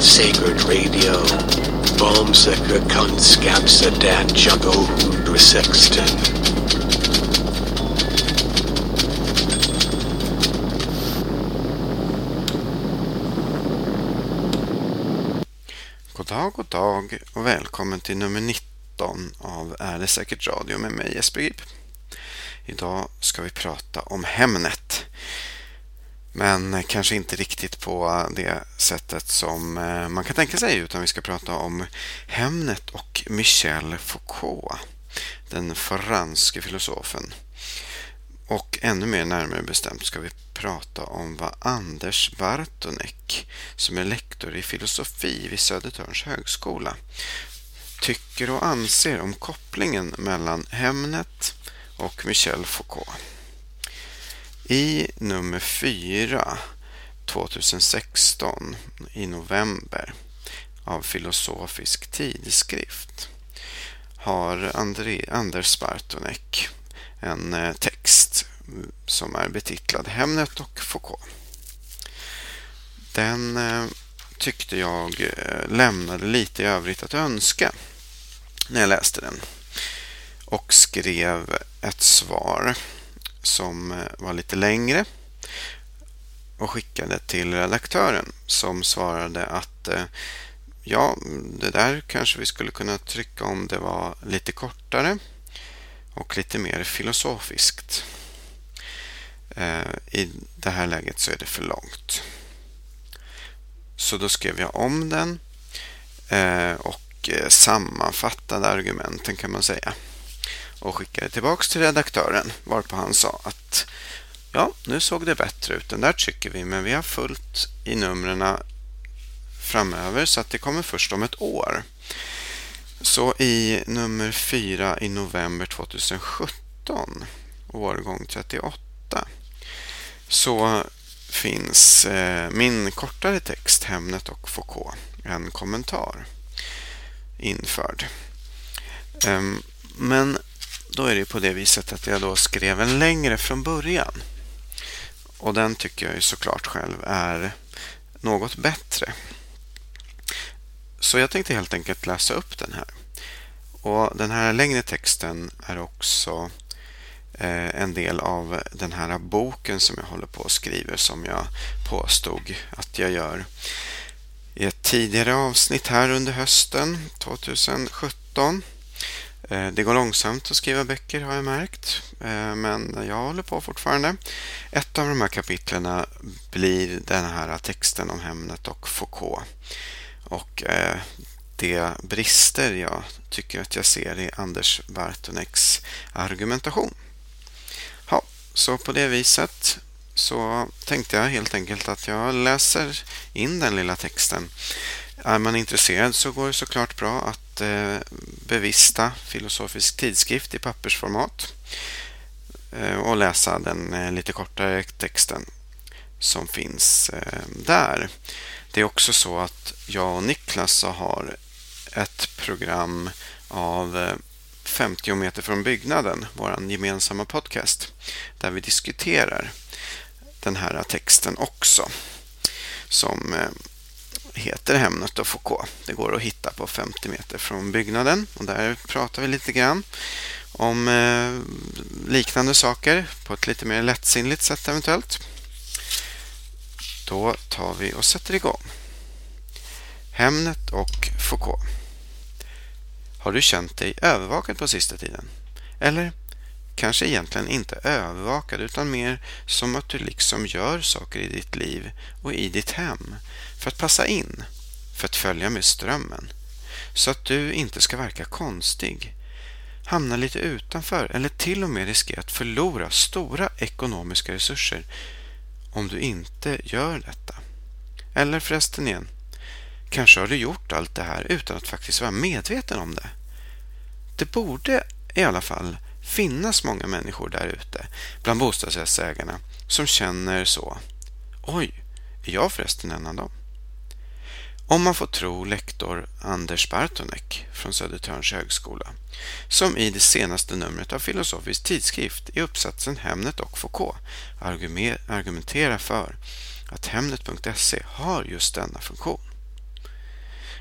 at sacred radio. bombsäker kunskapsa dad juggo hundra sexton. God dag, god dag och välkommen till nummer 19 av Är det säkert radio med mig Jesper Grip. Idag ska vi prata om Hemnet. Men eh, kanske inte riktigt på eh, det sättet som eh, man kan tänka sig utan vi ska prata om Hemnet och Michel Foucault, den franske filosofen. Och ännu mer närmare bestämt ska vi prata om vad Anders Bartonek, som är lektor i filosofi vid Södertörns högskola, tycker och anser om kopplingen mellan Hemnet och Michel Foucault. I nummer 4 2016 i november av Filosofisk tidskrift har André, Anders Bartonek en eh, text mm, som är betitlad Hemnet och Foucault. Den eh, tyckte jag eh, lämnade lite i övrigt att önska när jag läste den och skrev ett svar som eh, var lite längre och skickade till redaktören som svarade att eh, ja, det där kanske vi skulle kunna trycka om det var lite kortare och lite mer filosofiskt. Eh, I det här läget så är det för långt. Så då skrev jag om den och sammanfattade argumenten kan man säga och skickade tillbaks till redaktören varpå han sa att ja, nu såg det bättre ut. Den där tycker vi, men vi har fullt i numren framöver så att det kommer först om ett år. Så i nummer 4 i november 2017, årgång 38, så finns eh, min kortare text Hemnet och Foucault, en kommentar införd. Ehm, men då är det på det viset att jag då skrev en längre från början. Och den tycker jag ju såklart själv är något bättre. Så jag tänkte helt enkelt läsa upp den här. Och Den här längre texten är också eh, en del av den här boken som jag håller på och skriver som jag påstod att jag gör i ett tidigare avsnitt här under hösten 2017. Eh, det går långsamt att skriva böcker har jag märkt, eh, men jag håller på fortfarande. Ett av de här kapitlen blir den här texten om Hemnet och Foucault. Och eh, de brister jag tycker att jag ser i Anders Bartoneks argumentation. Ja, så på det viset så tänkte jag helt enkelt att jag läser in den lilla texten. Är man intresserad så går det såklart bra att Eh, bevista Filosofisk tidskrift i pappersformat eh, och läsa den eh, lite kortare texten som finns där. Det är också så att jag och Niklas har ett program av 50 meter från byggnaden, vår gemensamma podcast, där vi diskuterar den här texten också som heter Hemnet och Foucault. Det går att hitta på 50 meter från byggnaden och där pratar vi lite grann om eh, liknande saker på ett lite mer lättsinnligt sätt eventuellt. Då tar vi och sätter igång. Hemnet och Foucault. Har du känt dig övervakad på sista tiden? Eller kanske egentligen inte övervakad utan mer som att du liksom gör saker i ditt liv och i ditt hem för att passa in, för att följa med strömmen. Så att du inte ska verka konstig, hamna lite utanför eller till och med riskera att förlora stora ekonomiska resurser om du inte gör detta. Eller förresten igen, kanske har du gjort allt det här utan att faktiskt vara medveten om det. Det borde i alla fall finnas många människor där ute bland bostadsrättsägarna som känner så. Oj, är jag förresten en av dem? Om man får tro lektor Anders Bartonek från Södertörns högskola som i det senaste numret av Filosofisk tidskrift i uppsatsen Hemnet och Foucault argumenterar för att Hemnet.se har just denna funktion.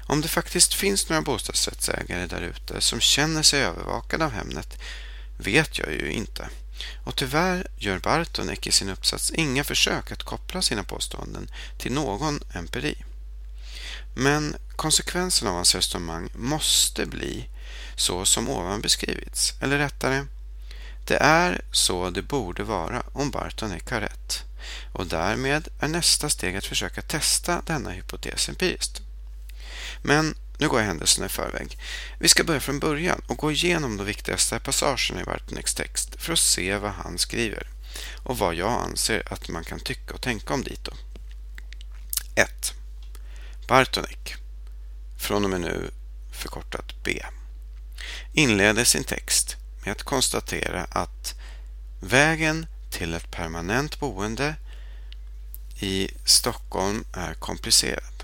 Om det faktiskt finns några bostadsrättsägare där ute som känner sig övervakade av Hemnet vet jag ju inte. Och tyvärr gör Bartonek i sin uppsats inga försök att koppla sina påståenden till någon empiri. Men konsekvensen av hans resonemang måste bli så som ovan beskrivits, eller rättare, det är så det borde vara om Bartonek har rätt och därmed är nästa steg att försöka testa denna hypotes empiriskt. Men nu går jag händelserna i förväg. Vi ska börja från början och gå igenom de viktigaste passagerna i Bartoneks text för att se vad han skriver och vad jag anser att man kan tycka och tänka om dito. 1. Bartonek, från och med nu förkortat B, inleder sin text med att konstatera att vägen till ett permanent boende i Stockholm är komplicerad.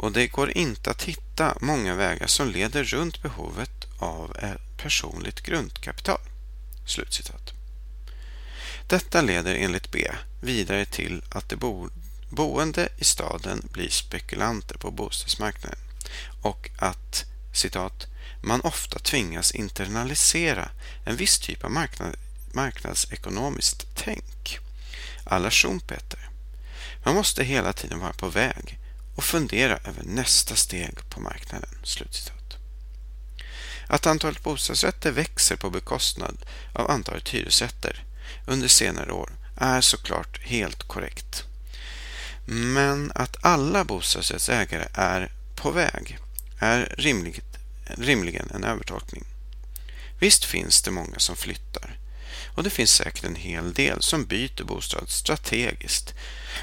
Och det går inte att hitta många vägar som leder runt behovet av ett personligt grundkapital. Slutcitat. Detta leder enligt B vidare till att de boende i staden blir spekulanter på bostadsmarknaden och att citat, man ofta tvingas internalisera en viss typ av marknad, marknadsekonomiskt tänk. Alla Schumpeter. Man måste hela tiden vara på väg och fundera över nästa steg på marknaden." Slutcitat. Att antalet bostadsrätter växer på bekostnad av antalet hyresrätter under senare år är såklart helt korrekt. Men att alla bostadsrättsägare är på väg är rimligt, rimligen en övertolkning. Visst finns det många som flyttar och det finns säkert en hel del som byter bostad strategiskt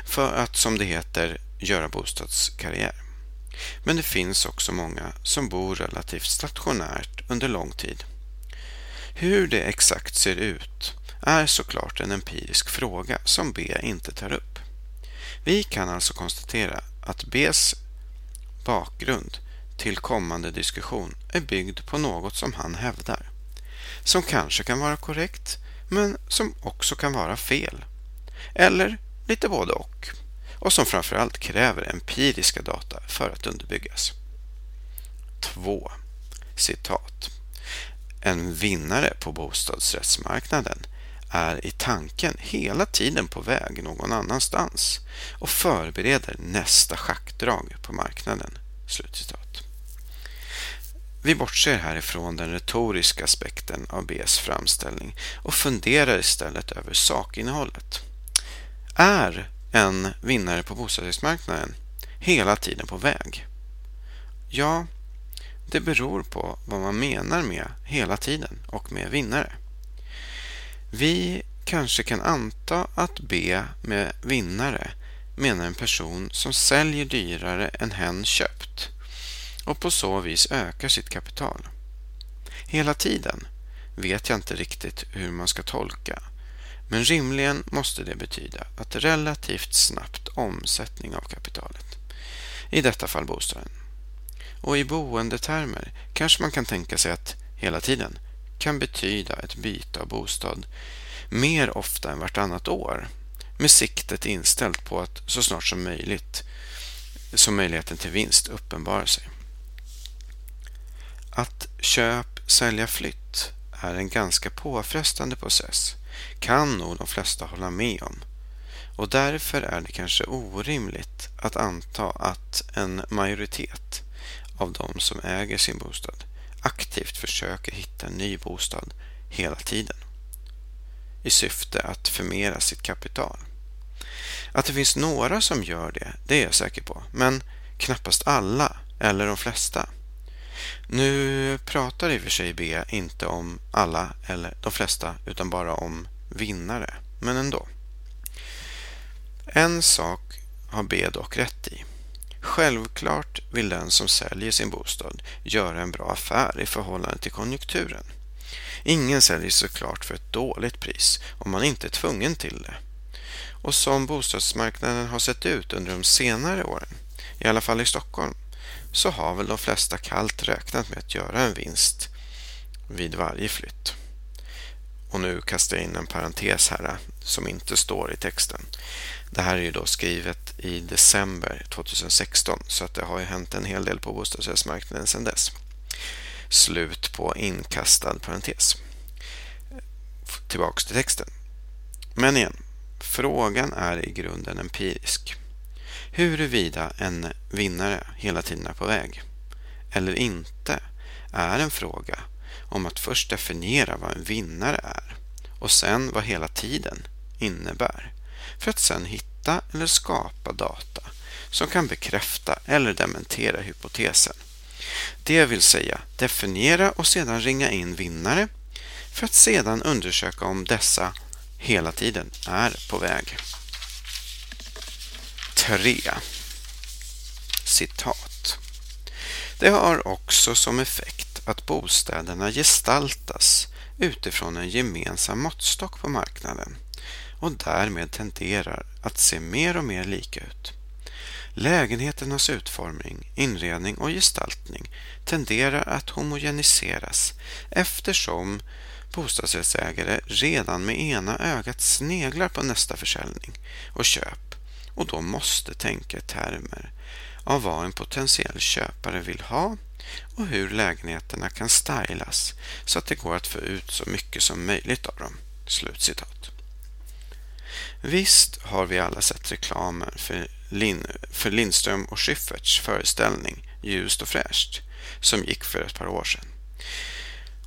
för att, som det heter, göra bostadskarriär. Men det finns också många som bor relativt stationärt under lång tid. Hur det exakt ser ut är såklart en empirisk fråga som B inte tar upp. Vi kan alltså konstatera att Bs bakgrund till kommande diskussion är byggd på något som han hävdar, som kanske kan vara korrekt men som också kan vara fel. Eller lite både och. Och som framförallt kräver empiriska data för att underbyggas. 2. Citat. En vinnare på bostadsrättsmarknaden är i tanken hela tiden på väg någon annanstans och förbereder nästa schackdrag på marknaden. Slutcitat. Vi bortser härifrån den retoriska aspekten av Bs framställning och funderar istället över sakinnehållet. Är en vinnare på bostadsmarknaden hela tiden på väg? Ja, det beror på vad man menar med hela tiden och med vinnare. Vi kanske kan anta att B med vinnare menar en person som säljer dyrare än hen köpt och på så vis ökar sitt kapital. Hela tiden vet jag inte riktigt hur man ska tolka, men rimligen måste det betyda att relativt snabbt omsättning av kapitalet, i detta fall bostaden. Och i boendetermer kanske man kan tänka sig att hela tiden kan betyda ett byte av bostad mer ofta än vartannat år med siktet inställt på att så snart som möjligt som möjligheten till vinst uppenbarar sig. Att köp, sälja, flytt är en ganska påfrestande process kan nog de flesta hålla med om och därför är det kanske orimligt att anta att en majoritet av de som äger sin bostad aktivt försöker hitta en ny bostad hela tiden i syfte att förmera sitt kapital. Att det finns några som gör det, det är jag säker på, men knappast alla eller de flesta. Nu pratar i och för sig B inte om alla eller de flesta utan bara om vinnare, men ändå. En sak har B dock rätt i. Självklart vill den som säljer sin bostad göra en bra affär i förhållande till konjunkturen. Ingen säljer såklart för ett dåligt pris om man inte är tvungen till det. Och som bostadsmarknaden har sett ut under de senare åren, i alla fall i Stockholm, så har väl de flesta kallt räknat med att göra en vinst vid varje flytt. och nu kastar jag in en parentes här eh, som inte står i texten. Det här är ju då skrivet i december 2016 så att det har ju hänt en hel del på bostadsrättsmarknaden sedan dess. Slut på inkastad parentes. Tillbaks till texten. Men igen, frågan är i grunden empirisk. Huruvida en vinnare hela tiden är på väg eller inte är en fråga om att först definiera vad en vinnare är och sen vad hela tiden innebär för att sen hitta eller skapa data som kan bekräfta eller dementera hypotesen. Det vill säga definiera och sedan ringa in vinnare för att sedan undersöka om dessa hela tiden är på väg. 3. Citat. Det har också som effekt att bostäderna gestaltas utifrån en gemensam måttstock på marknaden och därmed tenderar att se mer och mer lika ut. Lägenheternas utformning, inredning och gestaltning tenderar att homogeniseras eftersom bostadsrättsägare redan med ena ögat sneglar på nästa försäljning och köp och då måste tänka i termer av vad en potentiell köpare vill ha och hur lägenheterna kan stylas så att det går att få ut så mycket som möjligt av dem. Slutcitat. Visst har vi alla sett reklamen för, Lin för Lindström och Schyfferts föreställning Ljust och fräscht som gick för ett par år sedan.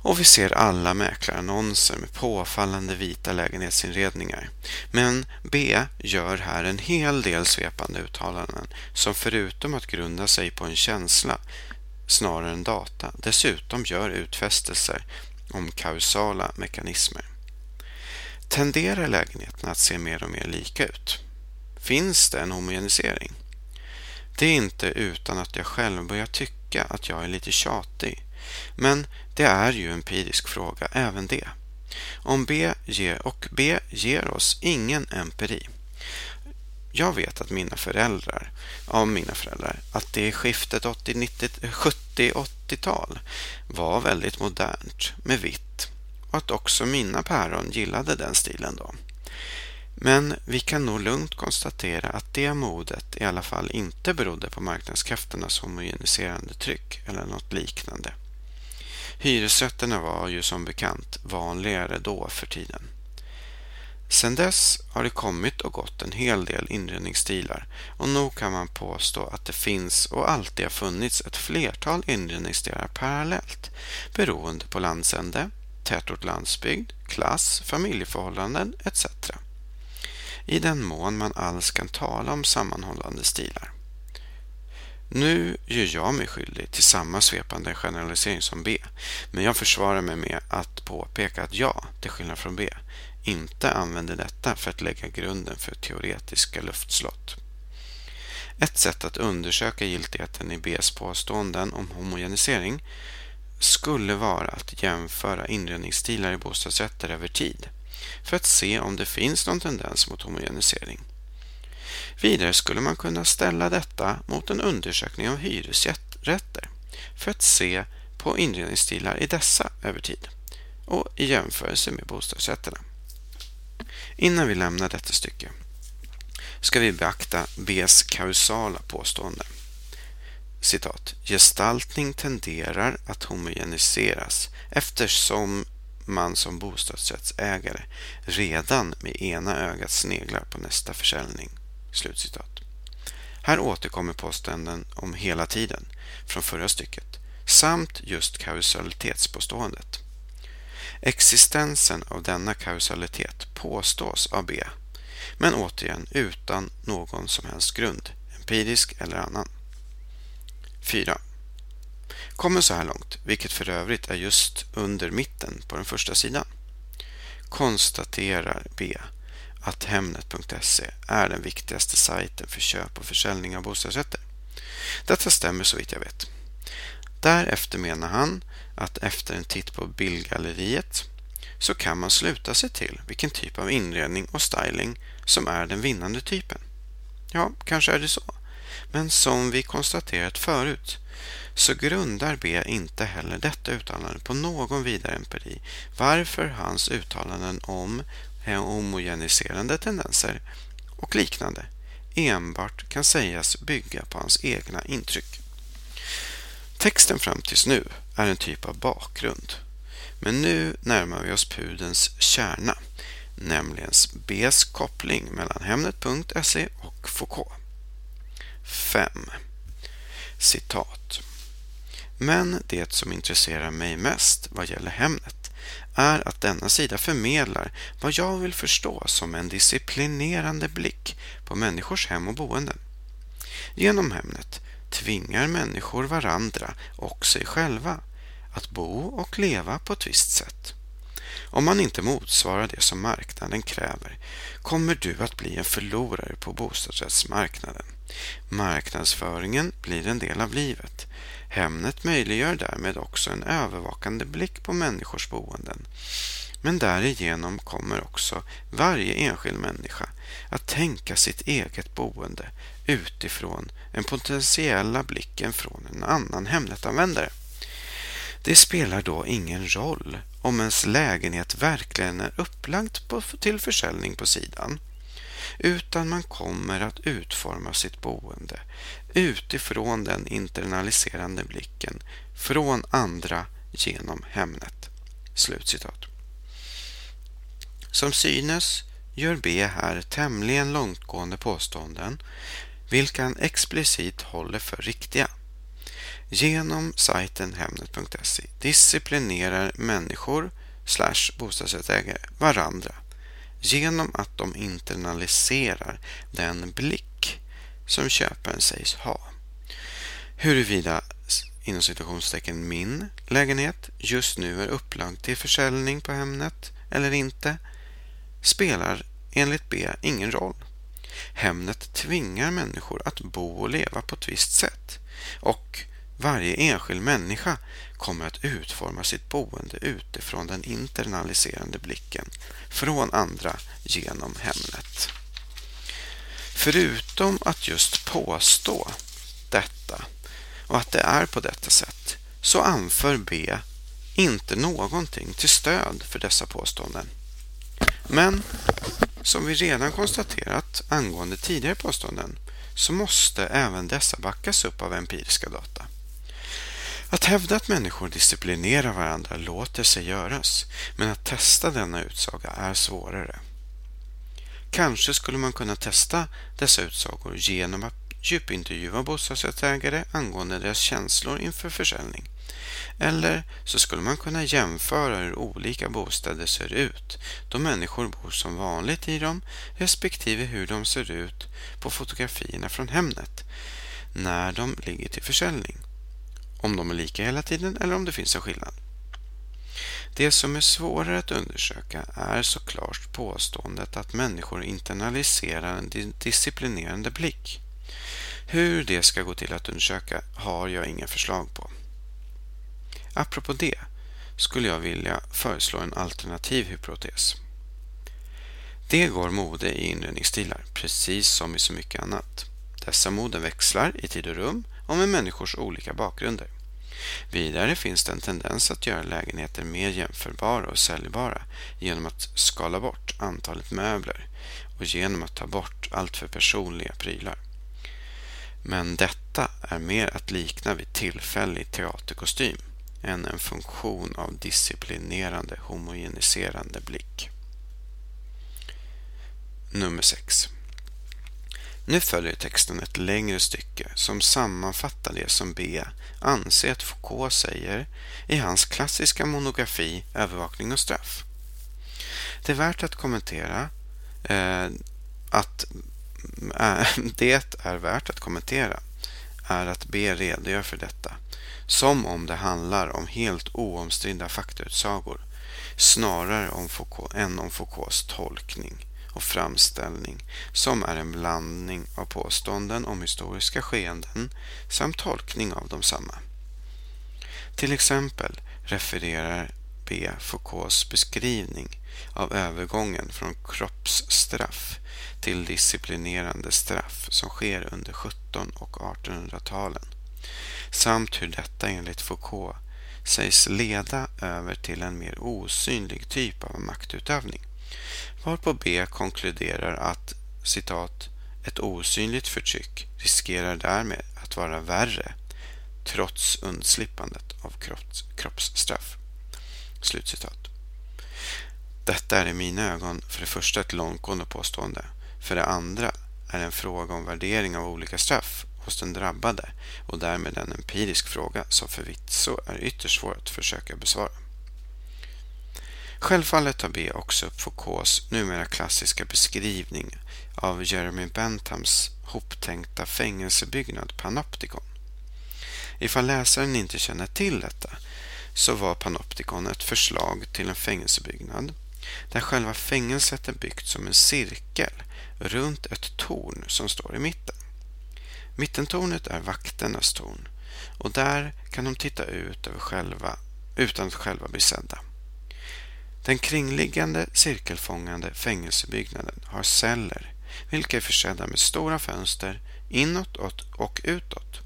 Och vi ser alla mäklarannonser med påfallande vita lägenhetsinredningar. Men B gör här en hel del svepande uttalanden som förutom att grunda sig på en känsla snarare än data dessutom gör utfästelser om kausala mekanismer. Tenderar lägenheterna att se mer och mer lika ut? Finns det en homogenisering? Det är inte utan att jag själv börjar tycka att jag är lite tjatig. Men det är ju empirisk fråga även det. Om B ger, och B ger oss ingen empiri. Jag vet att mina föräldrar, av mina föräldrar, att det i skiftet 70-80-tal var väldigt modernt med vitt och att också mina päron gillade den stilen då. Men vi kan nog lugnt konstatera att det modet i alla fall inte berodde på marknadskrafternas homogeniserande tryck eller något liknande. Hyresrätterna var ju som bekant vanligare då för tiden. Sedan dess har det kommit och gått en hel del inredningsstilar och nog kan man påstå att det finns och alltid har funnits ett flertal inredningsstilar parallellt beroende på landsände, tätort landsbygd, klass, familjeförhållanden etc. I den mån man alls kan tala om sammanhållande stilar. Nu gör jag mig skyldig till samma svepande generalisering som B, men jag försvarar mig med att påpeka att jag, till skillnad från B, inte använder detta för att lägga grunden för teoretiska luftslott. Ett sätt att undersöka giltigheten i Bs påståenden om homogenisering skulle vara att jämföra inredningsstilar i bostadsrätter över tid för att se om det finns någon tendens mot homogenisering. Vidare skulle man kunna ställa detta mot en undersökning av hyresrätter för att se på inredningsstilar i dessa över tid och i jämförelse med bostadsrätterna. Innan vi lämnar detta stycke ska vi beakta Bs kausala påstående. Citat. Gestaltning tenderar att homogeniseras eftersom man som bostadsrättsägare redan med ena ögat sneglar på nästa försäljning. Slutcitat. Här återkommer påståenden om hela tiden från förra stycket samt just kausalitetspåståendet. Existensen av denna kausalitet påstås av B, men återigen utan någon som helst grund, empirisk eller annan. 4. Kommer så här långt, vilket för övrigt är just under mitten på den första sidan. Konstaterar B att Hemnet.se är den viktigaste sajten för köp och försäljning av bostadsrätter. Detta stämmer så vitt jag vet. Därefter menar han att efter en titt på bildgalleriet så kan man sluta sig till vilken typ av inredning och styling som är den vinnande typen. Ja, kanske är det så. Men som vi konstaterat förut så grundar B inte heller detta uttalande på någon vidare empiri varför hans uttalanden om homogeniserande tendenser och liknande enbart kan sägas bygga på hans egna intryck. Texten fram tills nu är en typ av bakgrund. Men nu närmar vi oss pudens kärna, nämligen Bs koppling mellan Hemnet.se och Foucault. 5. Citat. Men det som intresserar mig mest vad gäller Hemnet är att denna sida förmedlar vad jag vill förstå som en disciplinerande blick på människors hem och boenden. Genom Hemnet tvingar människor varandra och sig själva att bo och leva på ett visst sätt. Om man inte motsvarar det som marknaden kräver kommer du att bli en förlorare på bostadsrättsmarknaden. Marknadsföringen blir en del av livet. Hemnet möjliggör därmed också en övervakande blick på människors boenden. Men därigenom kommer också varje enskild människa att tänka sitt eget boende utifrån den potentiella blicken från en annan Hemnetanvändare. Det spelar då ingen roll om ens lägenhet verkligen är upplagd på, till försäljning på sidan utan man kommer att utforma sitt boende utifrån den internaliserande blicken från andra genom Hemnet. Slutcitat. Som synes gör B här tämligen långtgående påståenden vilka han explicit håller för riktiga. Genom sajten Hemnet.se disciplinerar människor slash bostadsrättsägare varandra genom att de internaliserar den blick som köparen sägs ha. Huruvida inom situationstecken min lägenhet just nu är upplagd till försäljning på Hemnet eller inte spelar enligt B ingen roll. Hemnet tvingar människor att bo och leva på ett visst sätt och varje enskild människa kommer att utforma sitt boende utifrån den internaliserande blicken från andra genom Hemnet. Förutom att just påstå detta och att det är på detta sätt så anför B inte någonting till stöd för dessa påståenden. Men som vi redan konstaterat angående tidigare påståenden så måste även dessa backas upp av empiriska data. Att hävda att människor disciplinerar varandra låter sig göras, men att testa denna utsaga är svårare. Kanske skulle man kunna testa dessa utsagor genom att djupintervjua bostadsrättsägare angående deras känslor inför försäljning. Eller så skulle man kunna jämföra hur olika bostäder ser ut då människor bor som vanligt i dem respektive hur de ser ut på fotografierna från Hemnet när de ligger till försäljning. Om de är lika hela tiden eller om det finns en skillnad. Det som är svårare att undersöka är såklart påståendet att människor internaliserar en disciplinerande blick. Hur det ska gå till att undersöka har jag inga förslag på. Apropå det skulle jag vilja föreslå en alternativ hypotes. Det går mode i inredningsstilar, precis som i så mycket annat. Dessa moden växlar i tid och rum och med människors olika bakgrunder. Vidare finns det en tendens att göra lägenheter mer jämförbara och säljbara genom att skala bort antalet möbler och genom att ta bort alltför personliga prylar. Men detta är mer att likna vid tillfällig teaterkostym än en funktion av disciplinerande homogeniserande blick. Nummer 6. Nu följer texten ett längre stycke som sammanfattar det som B anser att Foucault säger i hans klassiska monografi Övervakning och straff. Det är värt att kommentera eh, att äh, det är värt att kommentera är att B redogör för detta som om det handlar om helt oomstridda faktautsagor snarare om Foucault, än om Foucaults tolkning och framställning som är en blandning av påståenden om historiska skeenden samt tolkning av desamma. Till exempel refererar B. Foucaults beskrivning av övergången från kroppsstraff till disciplinerande straff som sker under 1700 och 1800-talen samt hur detta enligt Foucault sägs leda över till en mer osynlig typ av maktutövning. Varpå B konkluderar att citat, ett osynligt förtryck riskerar därmed att vara värre trots undslippandet av kropps, kroppsstraff. Slutcitat. Detta är i mina ögon för det första ett långtgående påstående. För det andra är det en fråga om värdering av olika straff hos den drabbade och därmed en empirisk fråga som förvisso är ytterst svår att försöka besvara. Självfallet tar B också upp Foucaults numera klassiska beskrivning av Jeremy Benthams hoptänkta fängelsebyggnad Panopticon. Ifall läsaren inte känner till detta så var Panopticon ett förslag till en fängelsebyggnad där själva fängelset är byggt som en cirkel runt ett torn som står i mitten. Mittentornet är vakternas torn och där kan de titta ut över själva, utan att själva bli sedda. Den kringliggande cirkelfångande fängelsebyggnaden har celler vilka är försedda med stora fönster inåt och utåt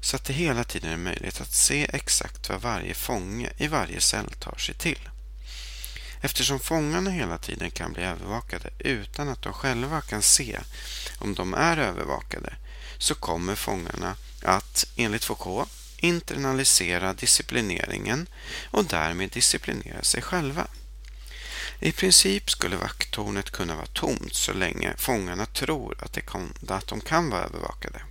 så att det hela tiden är möjligt att se exakt vad varje fånge i varje cell tar sig till. Eftersom fångarna hela tiden kan bli övervakade utan att de själva kan se om de är övervakade så kommer fångarna att, enligt Foucault, internalisera disciplineringen och därmed disciplinera sig själva. I princip skulle vakttornet kunna vara tomt så länge fångarna tror att, att de kan vara övervakade.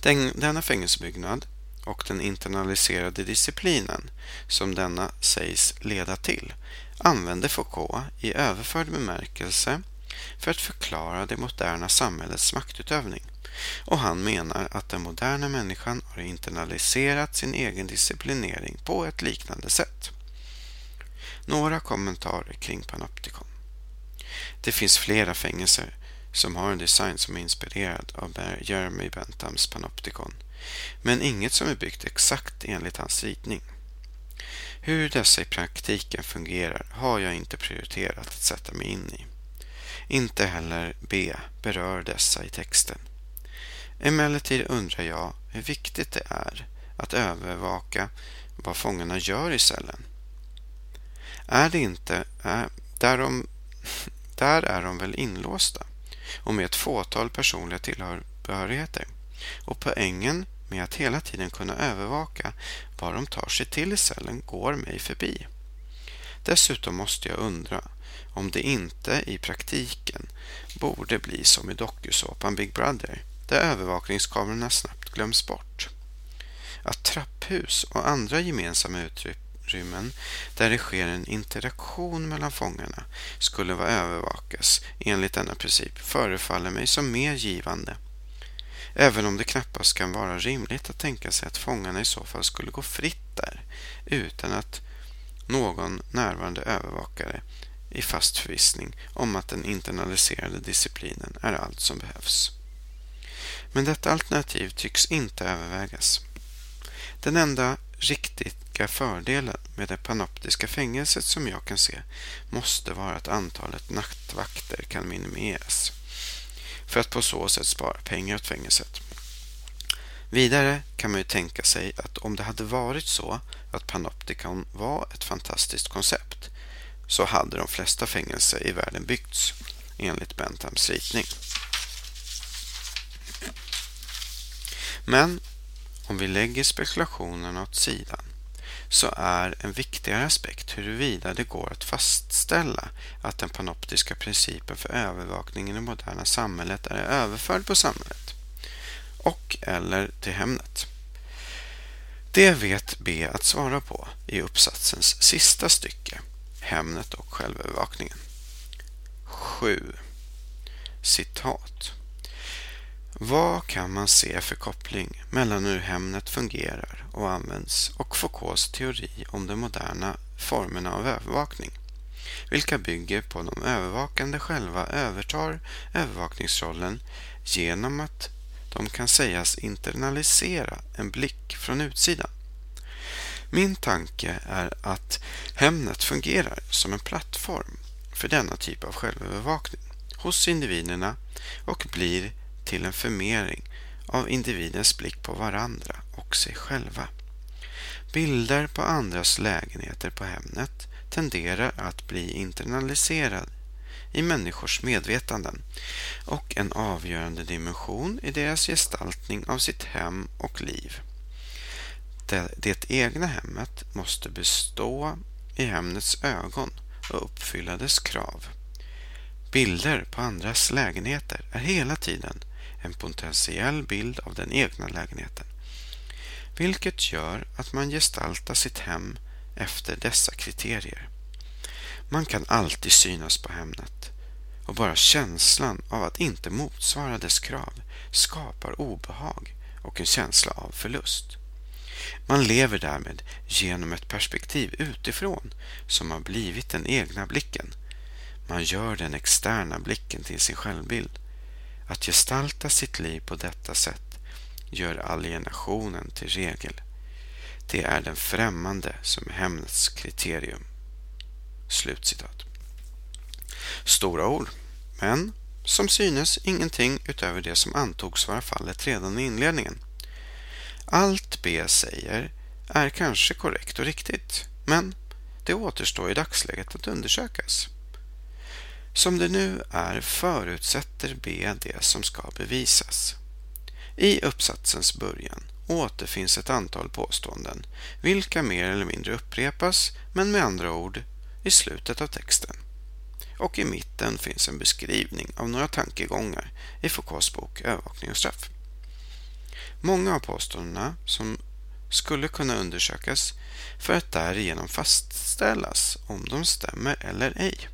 Den, denna fängelsebyggnad och den internaliserade disciplinen som denna sägs leda till använder Foucault i överförd bemärkelse för att förklara det moderna samhällets maktutövning och han menar att den moderna människan har internaliserat sin egen disciplinering på ett liknande sätt. Några kommentarer kring Panopticon. Det finns flera fängelser som har en design som är inspirerad av Jeremy Benthams Panopticon, men inget som är byggt exakt enligt hans ritning. Hur dessa i praktiken fungerar har jag inte prioriterat att sätta mig in i. Inte heller B berör dessa i texten. Emellertid undrar jag hur viktigt det är att övervaka vad fångarna gör i cellen. Är det inte, är, där, de, där är de väl inlåsta och med ett fåtal personliga tillhörigheter. Och poängen med att hela tiden kunna övervaka vad de tar sig till i cellen går mig förbi. Dessutom måste jag undra om det inte i praktiken borde bli som i dokusåpan Big Brother, där övervakningskamerorna snabbt glöms bort. Att trapphus och andra gemensamma utrymmen där det sker en interaktion mellan fångarna skulle vara övervakas enligt denna princip förefaller mig som mer givande. Även om det knappast kan vara rimligt att tänka sig att fångarna i så fall skulle gå fritt där utan att någon närvarande övervakare i fast förvissning om att den internaliserade disciplinen är allt som behövs. Men detta alternativ tycks inte övervägas. Den enda riktiga fördelen med det panoptiska fängelset som jag kan se måste vara att antalet nattvakter kan minimeras för att på så sätt spara pengar åt fängelset. Vidare kan man ju tänka sig att om det hade varit så att Panopticon var ett fantastiskt koncept så hade de flesta fängelser i världen byggts enligt Benthams ritning. Men om vi lägger spekulationerna åt sidan så är en viktigare aspekt huruvida det går att fastställa att den panoptiska principen för övervakning i det moderna samhället är överförd på samhället och eller till Hemnet. Det vet B att svara på i uppsatsens sista stycke, Hemnet och självövervakningen. 7. Citat. Vad kan man se för koppling mellan hur Hemnet fungerar och används och Foucaults teori om de moderna formerna av övervakning, vilka bygger på de övervakande själva övertar övervakningsrollen genom att de kan sägas internalisera en blick från utsidan. Min tanke är att Hemnet fungerar som en plattform för denna typ av självövervakning hos individerna och blir till en förmering av individens blick på varandra och sig själva. Bilder på andras lägenheter på Hemnet tenderar att bli internaliserad i människors medvetanden och en avgörande dimension i deras gestaltning av sitt hem och liv. Det, det egna hemmet måste bestå i Hemnets ögon och uppfylla dess krav. Bilder på andras lägenheter är hela tiden en potentiell bild av den egna lägenheten, vilket gör att man gestaltar sitt hem efter dessa kriterier. Man kan alltid synas på Hemnet och bara känslan av att inte motsvara dess krav skapar obehag och en känsla av förlust. Man lever därmed genom ett perspektiv utifrån som har blivit den egna blicken. Man gör den externa blicken till sin självbild. Att gestalta sitt liv på detta sätt gör alienationen till regel. Det är den främmande som är hämndens kriterium. Slutcitat. Stora ord, men som synes ingenting utöver det som antogs vara fallet redan i inledningen. Allt B säger är kanske korrekt och riktigt, men det återstår i dagsläget att undersökas. Som det nu är förutsätter B det som ska bevisas. I uppsatsens början återfinns ett antal påståenden, vilka mer eller mindre upprepas, men med andra ord i slutet av texten. Och i mitten finns en beskrivning av några tankegångar i Foucaults bok Övervakning och straff. Många av påståendena som skulle kunna undersökas för att därigenom fastställas om de stämmer eller ej.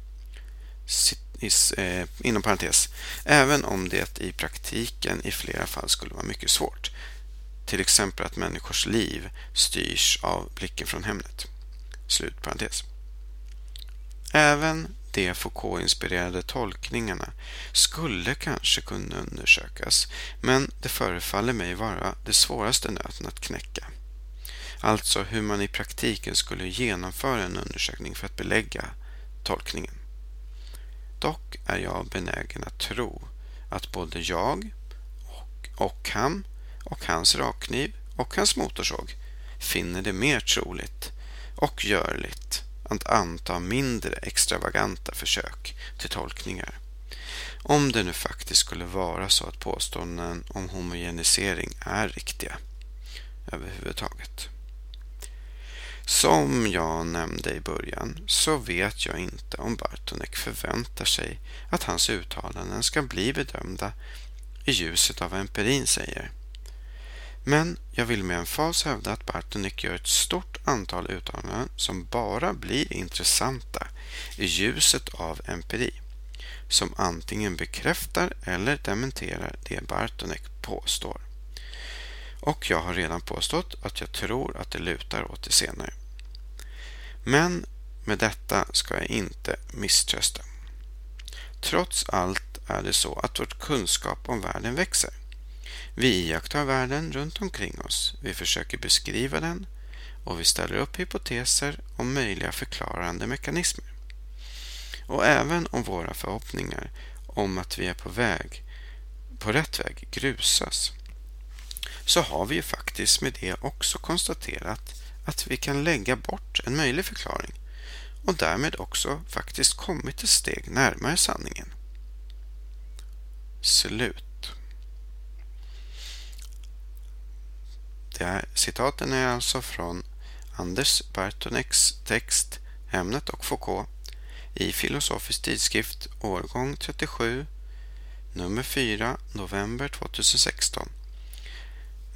Eh, inom parentes, även om det i praktiken i flera fall skulle vara mycket svårt. Till exempel att människors liv styrs av blicken från Hemnet. Slut parentes. Även de Foucault-inspirerade tolkningarna skulle kanske kunna undersökas, men det förefaller mig vara det svåraste nöten att knäcka. Alltså hur man i praktiken skulle genomföra en undersökning för att belägga tolkningen. Dock är jag benägen att tro att både jag och, och han och hans rakkniv och hans motorsåg finner det mer troligt och görligt att anta mindre extravaganta försök till tolkningar. Om det nu faktiskt skulle vara så att påståenden om homogenisering är riktiga överhuvudtaget. Som jag nämnde i början så vet jag inte om Bartonek förväntar sig att hans uttalanden ska bli bedömda i ljuset av vad empirin säger. Men jag vill med emfas hävda att Bartonek gör ett stort antal uttalanden som bara blir intressanta i ljuset av empiri, som antingen bekräftar eller dementerar det Bartonek påstår. Och jag har redan påstått att jag tror att det lutar åt det senare. Men med detta ska jag inte misströsta. Trots allt är det så att vår kunskap om världen växer. Vi iakttar världen runt omkring oss, vi försöker beskriva den och vi ställer upp hypoteser om möjliga förklarande mekanismer. Och även om våra förhoppningar om att vi är på väg, på rätt väg, grusas så har vi ju faktiskt med det också konstaterat att vi kan lägga bort en möjlig förklaring och därmed också faktiskt kommit ett steg närmare sanningen. Slut. Det här citaten är alltså från Anders Bartoneks text Ämnet och Foucault i Filosofisk tidskrift årgång 37 nummer 4 november 2016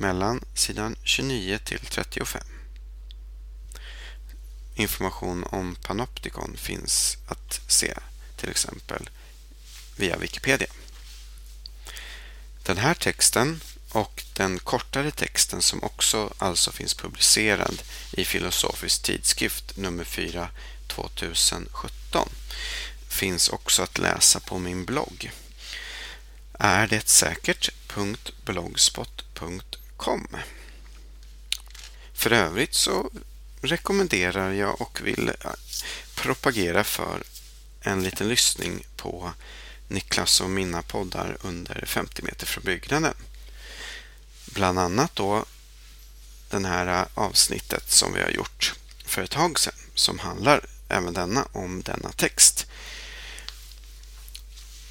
mellan sidan 29 till 35. Information om Panopticon finns att se till exempel via Wikipedia. Den här texten och den kortare texten som också alltså finns publicerad i Filosofisk tidskrift nummer 4 2017 finns också att läsa på min blogg. Är det säkert.blogspot.com För övrigt så rekommenderar jag och vill eh, propagera för en liten lyssning på Niklas och mina poddar under 50 meter från byggnaden. bland annat då den här eh, avsnittet som vi har gjort för ett tag sedan som handlar även denna om denna text.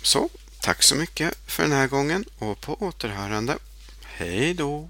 Så, tack så mycket för den här gången och på återhörande. Hej då!